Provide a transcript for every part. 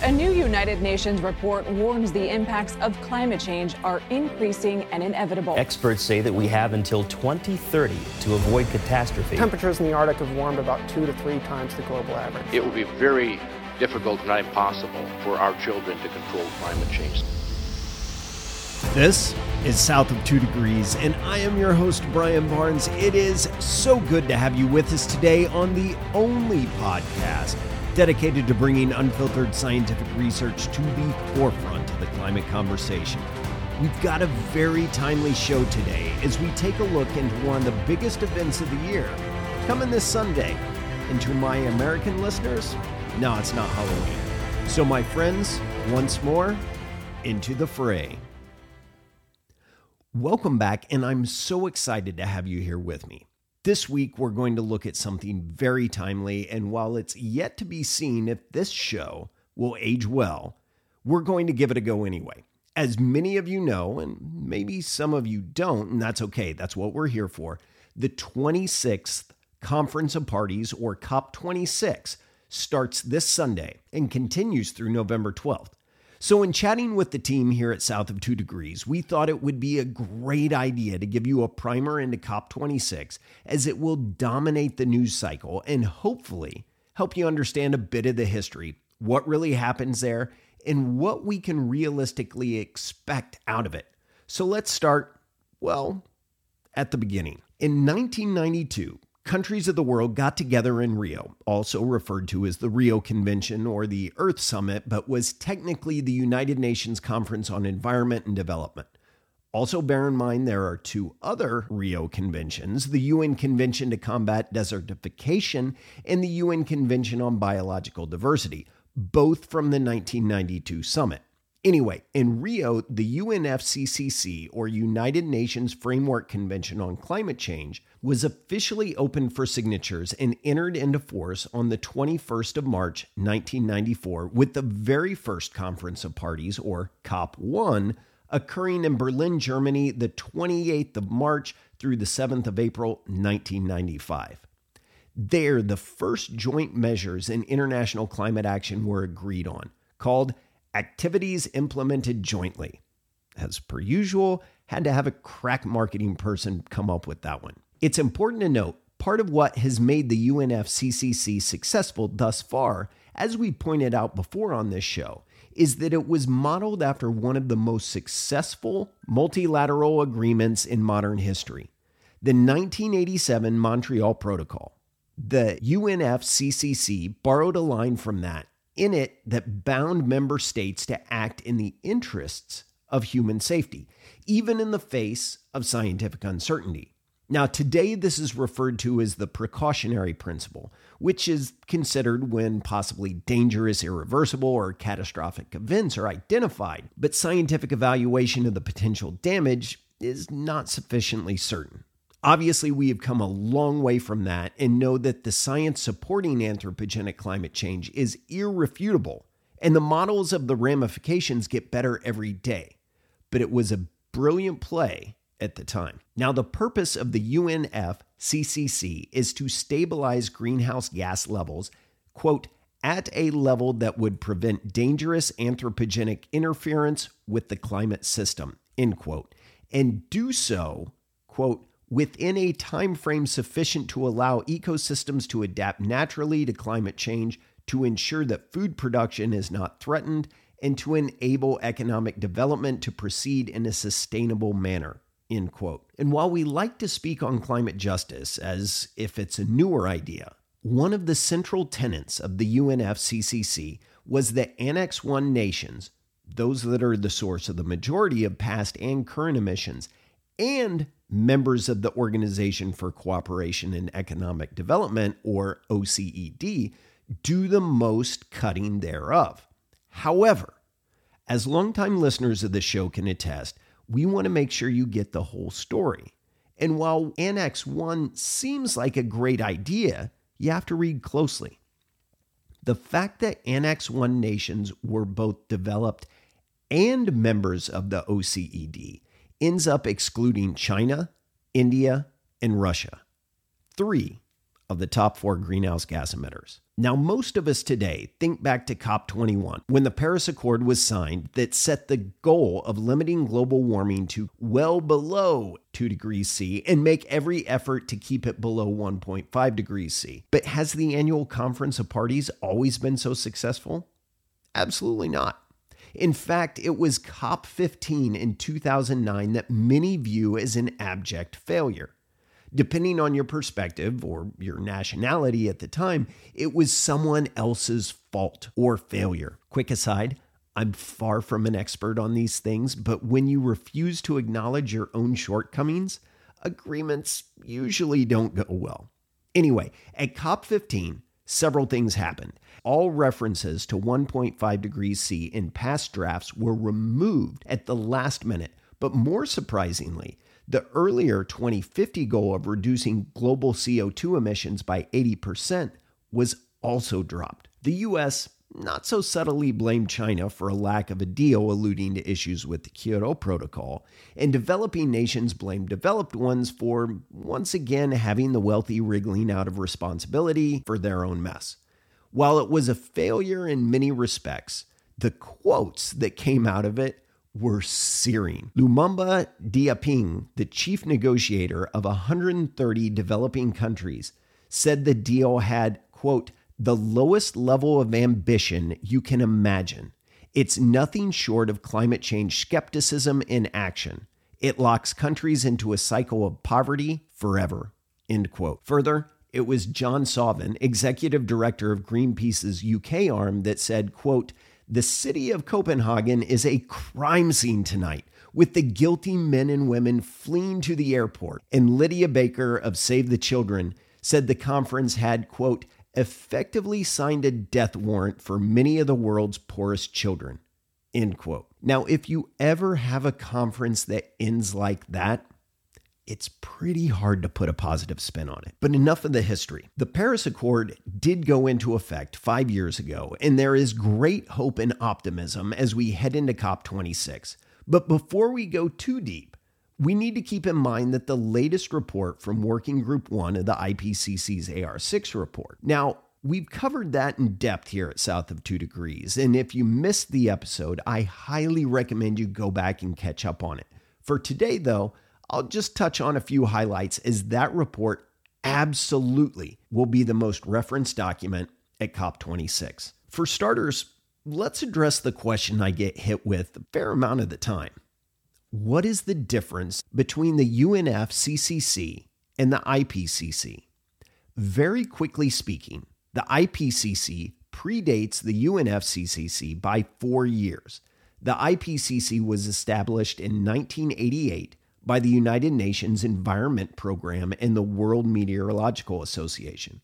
A new United Nations report warns the impacts of climate change are increasing and inevitable. Experts say that we have until 2030 to avoid catastrophe. Temperatures in the Arctic have warmed about two to three times the global average. It will be very difficult, not impossible, for our children to control climate change. This is South of Two Degrees, and I am your host, Brian Barnes. It is so good to have you with us today on the only podcast dedicated to bringing unfiltered scientific research to the forefront of the climate conversation. We've got a very timely show today as we take a look into one of the biggest events of the year coming this Sunday. And to my American listeners, no, it's not Halloween. So, my friends, once more, into the fray. Welcome back, and I'm so excited to have you here with me. This week, we're going to look at something very timely, and while it's yet to be seen if this show will age well, we're going to give it a go anyway. As many of you know, and maybe some of you don't, and that's okay, that's what we're here for, the 26th Conference of Parties, or COP26, starts this Sunday and continues through November 12th. So, in chatting with the team here at South of Two Degrees, we thought it would be a great idea to give you a primer into COP26 as it will dominate the news cycle and hopefully help you understand a bit of the history, what really happens there, and what we can realistically expect out of it. So, let's start, well, at the beginning. In 1992, countries of the world got together in Rio, also referred to as the Rio Convention or the Earth Summit, but was technically the United Nations Conference on Environment and Development. Also, bear in mind there are two other Rio conventions the UN Convention to Combat Desertification and the UN Convention on Biological Diversity, both from the 1992 summit. Anyway, in Rio, the UNFCCC, or United Nations Framework Convention on Climate Change, was officially opened for signatures and entered into force on the 21st of March 1994 with the very first conference of parties or COP1 occurring in Berlin, Germany the 28th of March through the 7th of April 1995. There, the first joint measures in international climate action were agreed on, called activities implemented jointly. As per usual, had to have a crack marketing person come up with that one. It's important to note part of what has made the UNFCCC successful thus far, as we pointed out before on this show, is that it was modeled after one of the most successful multilateral agreements in modern history the 1987 Montreal Protocol. The UNFCCC borrowed a line from that in it that bound member states to act in the interests of human safety, even in the face of scientific uncertainty. Now, today, this is referred to as the precautionary principle, which is considered when possibly dangerous, irreversible, or catastrophic events are identified, but scientific evaluation of the potential damage is not sufficiently certain. Obviously, we have come a long way from that and know that the science supporting anthropogenic climate change is irrefutable, and the models of the ramifications get better every day. But it was a brilliant play at the time. Now, the purpose of the UNFCCC is to stabilize greenhouse gas levels, quote, at a level that would prevent dangerous anthropogenic interference with the climate system, end quote, and do so, quote, within a time frame sufficient to allow ecosystems to adapt naturally to climate change to ensure that food production is not threatened and to enable economic development to proceed in a sustainable manner. End quote. And while we like to speak on climate justice as if it's a newer idea, one of the central tenets of the UNFCCC was that Annex 1 nations, those that are the source of the majority of past and current emissions, and members of the Organization for Cooperation and Economic Development, or OECD, do the most cutting thereof. However, as longtime listeners of the show can attest, we want to make sure you get the whole story. And while Annex 1 seems like a great idea, you have to read closely. The fact that Annex 1 nations were both developed and members of the OECD ends up excluding China, India, and Russia, three of the top four greenhouse gas emitters. Now, most of us today think back to COP21 when the Paris Accord was signed that set the goal of limiting global warming to well below 2 degrees C and make every effort to keep it below 1.5 degrees C. But has the annual conference of parties always been so successful? Absolutely not. In fact, it was COP15 in 2009 that many view as an abject failure. Depending on your perspective or your nationality at the time, it was someone else's fault or failure. Quick aside, I'm far from an expert on these things, but when you refuse to acknowledge your own shortcomings, agreements usually don't go well. Anyway, at COP15, several things happened. All references to 1.5 degrees C in past drafts were removed at the last minute, but more surprisingly, the earlier 2050 goal of reducing global CO2 emissions by 80% was also dropped. The US not so subtly blamed China for a lack of a deal, alluding to issues with the Kyoto Protocol, and developing nations blamed developed ones for once again having the wealthy wriggling out of responsibility for their own mess. While it was a failure in many respects, the quotes that came out of it were searing. Lumumba Di-Aping, the chief negotiator of 130 developing countries, said the deal had, quote, the lowest level of ambition you can imagine. It's nothing short of climate change skepticism in action. It locks countries into a cycle of poverty forever. End quote. Further, it was John Sauven, executive director of Greenpeace's UK arm, that said, quote, the city of Copenhagen is a crime scene tonight, with the guilty men and women fleeing to the airport. And Lydia Baker of Save the Children said the conference had, quote, effectively signed a death warrant for many of the world's poorest children, end quote. Now, if you ever have a conference that ends like that, it's pretty hard to put a positive spin on it. But enough of the history. The Paris Accord did go into effect five years ago, and there is great hope and optimism as we head into COP26. But before we go too deep, we need to keep in mind that the latest report from Working Group 1 of the IPCC's AR6 report. Now, We've covered that in depth here at South of Two Degrees, and if you missed the episode, I highly recommend you go back and catch up on it. For today, though, I'll just touch on a few highlights as that report absolutely will be the most referenced document at COP26. For starters, let's address the question I get hit with a fair amount of the time. What is the difference between the UNFCCC and the IPCC? Very quickly speaking, the IPCC predates the UNFCCC by four years. The IPCC was established in 1988 by the United Nations Environment Program and the World Meteorological Association.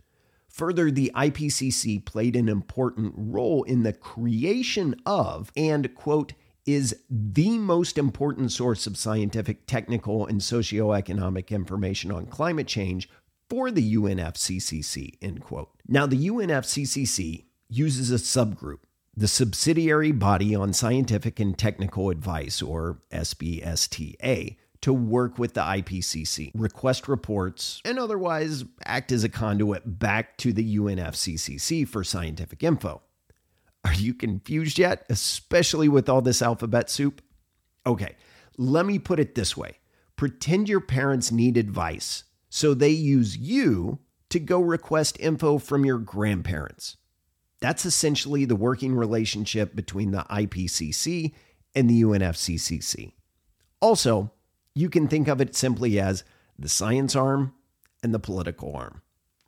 Further, the IPCC played an important role in the creation of and, quote, is the most important source of scientific, technical, and socioeconomic information on climate change for the UNFCCC, end quote. Now, the UNFCCC uses a subgroup, the Subsidiary Body on Scientific and Technical Advice, or SBSTA, to work with the IPCC, request reports, and otherwise act as a conduit back to the UNFCCC for scientific info. Are you confused yet, especially with all this alphabet soup? Okay, let me put it this way pretend your parents need advice, so they use you to go request info from your grandparents. That's essentially the working relationship between the IPCC and the UNFCCC. Also, you can think of it simply as the science arm and the political arm,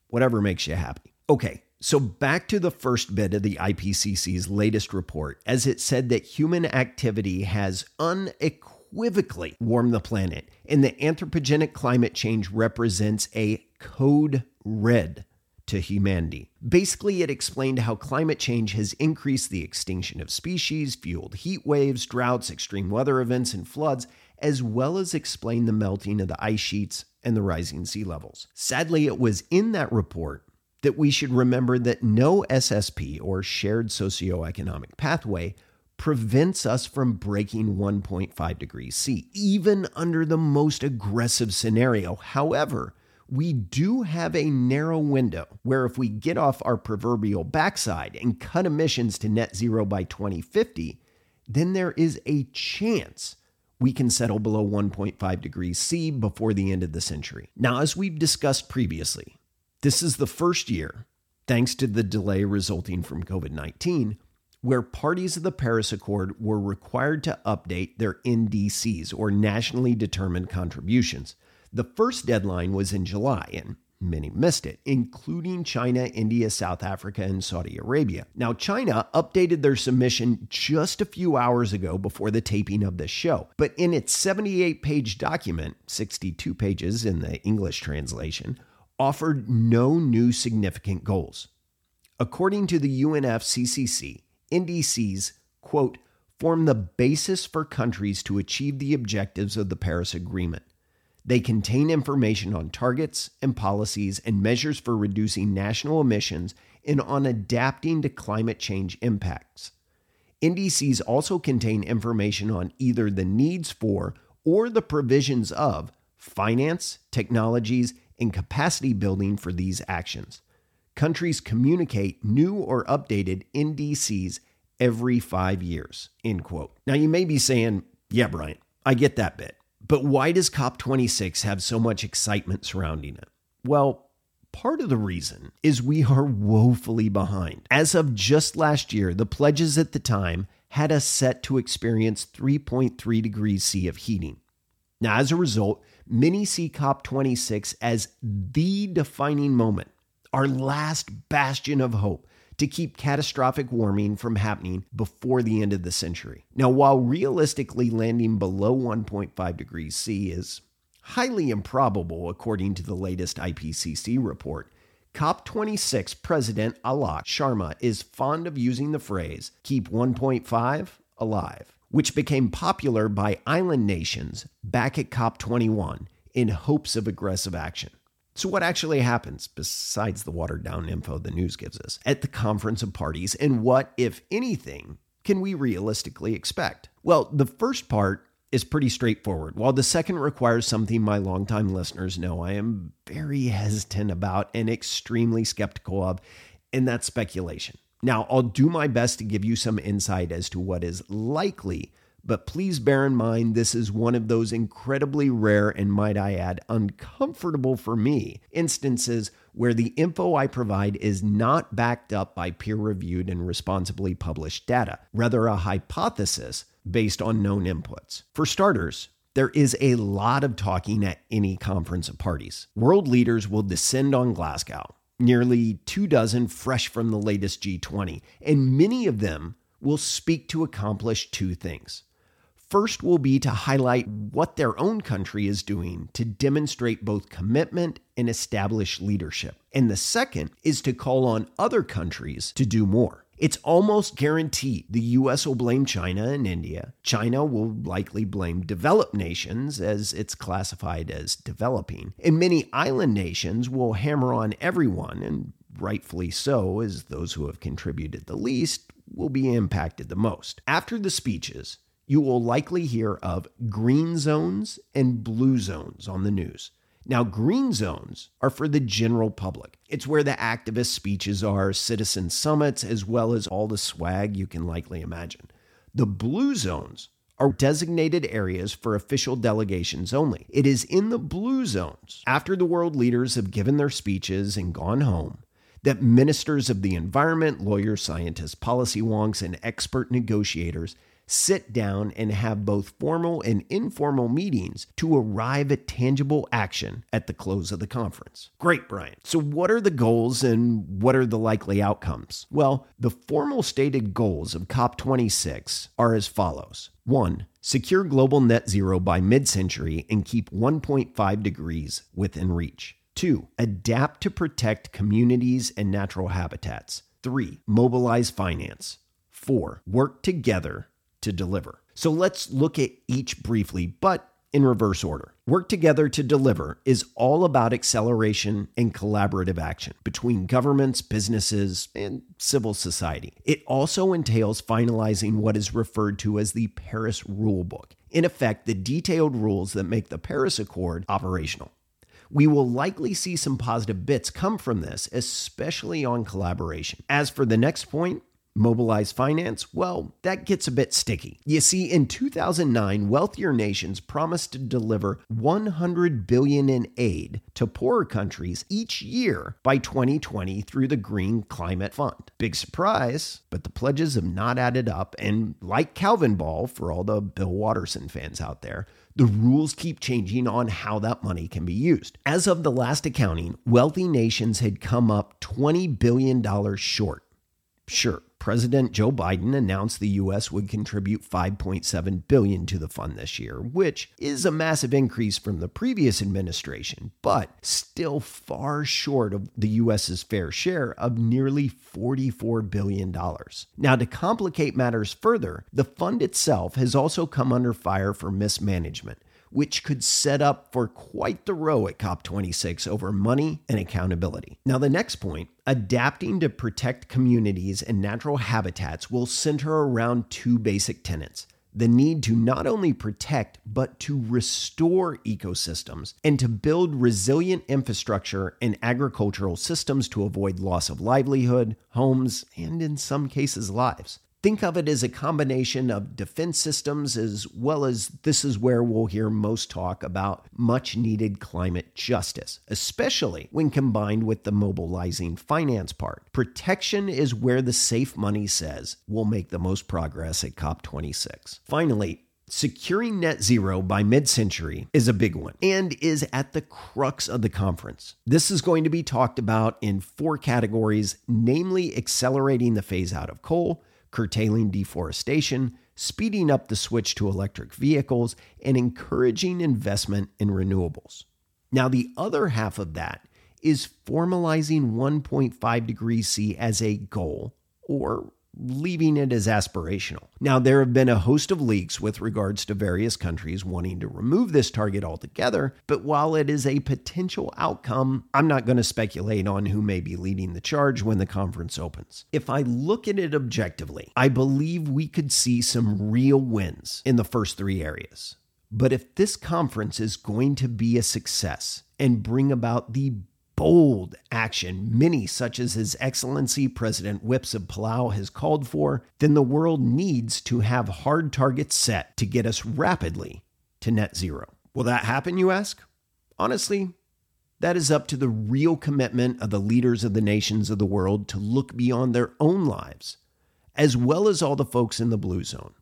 whatever makes you happy. Okay, so back to the first bit of the IPCC's latest report, as it said that human activity has unequivocally warmed the planet, and that anthropogenic climate change represents a code red to humanity. Basically, it explained how climate change has increased the extinction of species, fueled heat waves, droughts, extreme weather events, and floods, as well as explain the melting of the ice sheets and the rising sea levels. Sadly, it was in that report that we should remember that no SSP or shared socioeconomic pathway prevents us from breaking 1.5 degrees C, even under the most aggressive scenario. However, we do have a narrow window where if we get off our proverbial backside and cut emissions to net zero by 2050, then there is a chance we can settle below 1.5 degrees C before the end of the century. Now, as we've discussed previously, this is the first year, thanks to the delay resulting from COVID 19, where parties of the Paris Accord were required to update their NDCs or nationally determined contributions. The first deadline was in July, and many missed it, including China, India, South Africa, and Saudi Arabia. Now, China updated their submission just a few hours ago before the taping of this show, but in its 78 page document, 62 pages in the English translation, offered no new significant goals. According to the UNFCCC, NDCs, quote, form the basis for countries to achieve the objectives of the Paris Agreement. They contain information on targets and policies and measures for reducing national emissions and on adapting to climate change impacts. NDCs also contain information on either the needs for or the provisions of finance, technologies, and capacity building for these actions. Countries communicate new or updated NDCs every five years. End quote. Now you may be saying, yeah, Brian, I get that bit. But why does COP26 have so much excitement surrounding it? Well, part of the reason is we are woefully behind. As of just last year, the pledges at the time had us set to experience 3.3 degrees C of heating. Now, as a result, many see COP26 as the defining moment, our last bastion of hope to keep catastrophic warming from happening before the end of the century. Now, while realistically landing below 1.5 degrees C is highly improbable according to the latest IPCC report, COP26 President Alok Sharma is fond of using the phrase, keep 1.5 alive, which became popular by island nations back at COP21 in hopes of aggressive action. So, what actually happens, besides the watered down info the news gives us, at the Conference of Parties, and what, if anything, can we realistically expect? Well, the first part is pretty straightforward, while the second requires something my longtime listeners know I am very hesitant about and extremely skeptical of, and that's speculation. Now, I'll do my best to give you some insight as to what is likely but please bear in mind, this is one of those incredibly rare and, might I add, uncomfortable for me instances where the info I provide is not backed up by peer reviewed and responsibly published data, rather, a hypothesis based on known inputs. For starters, there is a lot of talking at any conference of parties. World leaders will descend on Glasgow, nearly two dozen fresh from the latest G20, and many of them will speak to accomplish two things. First will be to highlight what their own country is doing to demonstrate both commitment and establish leadership. And the second is to call on other countries to do more. It's almost guaranteed the US will blame China and India. China will likely blame developed nations as it's classified as developing. And many island nations will hammer on everyone, and rightfully so, as those who have contributed the least will be impacted the most. After the speeches, you will likely hear of green zones and blue zones on the news. Now, green zones are for the general public. It's where the activist speeches are, citizen summits, as well as all the swag you can likely imagine. The blue zones are designated areas for official delegations only. It is in the blue zones, after the world leaders have given their speeches and gone home, that ministers of the environment, lawyers, scientists, policy wonks, and expert negotiators sit down and have both formal and informal meetings to arrive at tangible action at the close of the conference. Great, Brian. So, what are the goals and what are the likely outcomes? Well, the formal stated goals of COP26 are as follows 1. Secure global net zero by mid century and keep 1.5 degrees within reach. 2. Adapt to protect communities and natural habitats. 3. Mobilize finance. 4. Work together to deliver. So let's look at each briefly, but in reverse order. Work together to deliver is all about acceleration and collaborative action between governments, businesses, and civil society. It also entails finalizing what is referred to as the Paris Rulebook, in effect, the detailed rules that make the Paris Accord operational. We will likely see some positive bits come from this, especially on collaboration. As for the next point, Mobilize finance? Well, that gets a bit sticky. You see, in 2009, wealthier nations promised to deliver 100 billion in aid to poorer countries each year by 2020 through the Green Climate Fund. Big surprise, but the pledges have not added up and like Calvinball for all the Bill Watterson fans out there, the rules keep changing on how that money can be used. As of the last accounting, wealthy nations had come up $20 billion short. Sure, President Joe Biden announced the US would contribute 5.7 billion to the fund this year, which is a massive increase from the previous administration, but still far short of the US's fair share of nearly 44 billion dollars. Now to complicate matters further, the fund itself has also come under fire for mismanagement which could set up for quite the row at COP26 over money and accountability. Now, the next point adapting to protect communities and natural habitats will center around two basic tenets the need to not only protect, but to restore ecosystems and to build resilient infrastructure and agricultural systems to avoid loss of livelihood, homes, and in some cases, lives. Think of it as a combination of defense systems as well as this is where we'll hear most talk about much needed climate justice, especially when combined with the mobilizing finance part. Protection is where the safe money says we'll make the most progress at COP26. Finally, Securing net zero by mid century is a big one and is at the crux of the conference. This is going to be talked about in four categories namely, accelerating the phase out of coal, curtailing deforestation, speeding up the switch to electric vehicles, and encouraging investment in renewables. Now, the other half of that is formalizing 1.5 degrees C as a goal, or leaving it as aspirational. Now, there have been a host of leaks with regards to various countries wanting to remove this target altogether, but while it is a potential outcome, I'm not going to speculate on who may be leading the charge when the conference opens. If I look at it objectively, I believe we could see some real wins in the first three areas. But if this conference is going to be a success and bring about the bold action many such as His Excellency President Whipps of Palau has called for, then the world needs to have hard targets set to get us rapidly to net zero. Will that happen, you ask? Honestly, that is up to the real commitment of the leaders of the nations of the world to look beyond their own lives, as well as all the folks in the blue zone.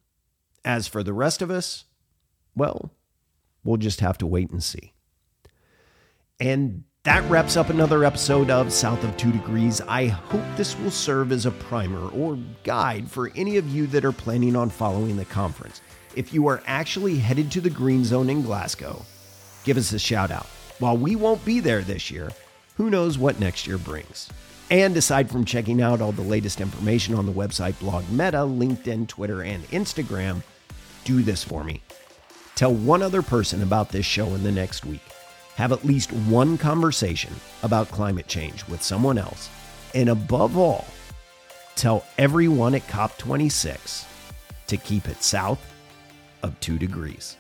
As for the rest of us, well, we'll just have to wait and see. And that wraps up another episode of South of 2 Degrees. I hope this will serve as a primer or guide for any of you that are planning on following the conference. If you are actually headed to the Green Zone in Glasgow, give us a shout out. While we won't be there this year, who knows what next year brings. And aside from checking out all the latest information on the website, blog, Meta, LinkedIn, Twitter, and Instagram, do this for me. Tell one other person about this show in the next week have at least one conversation about climate change with someone else, and above all, tell everyone at COP26 to keep it south of 2 degrees.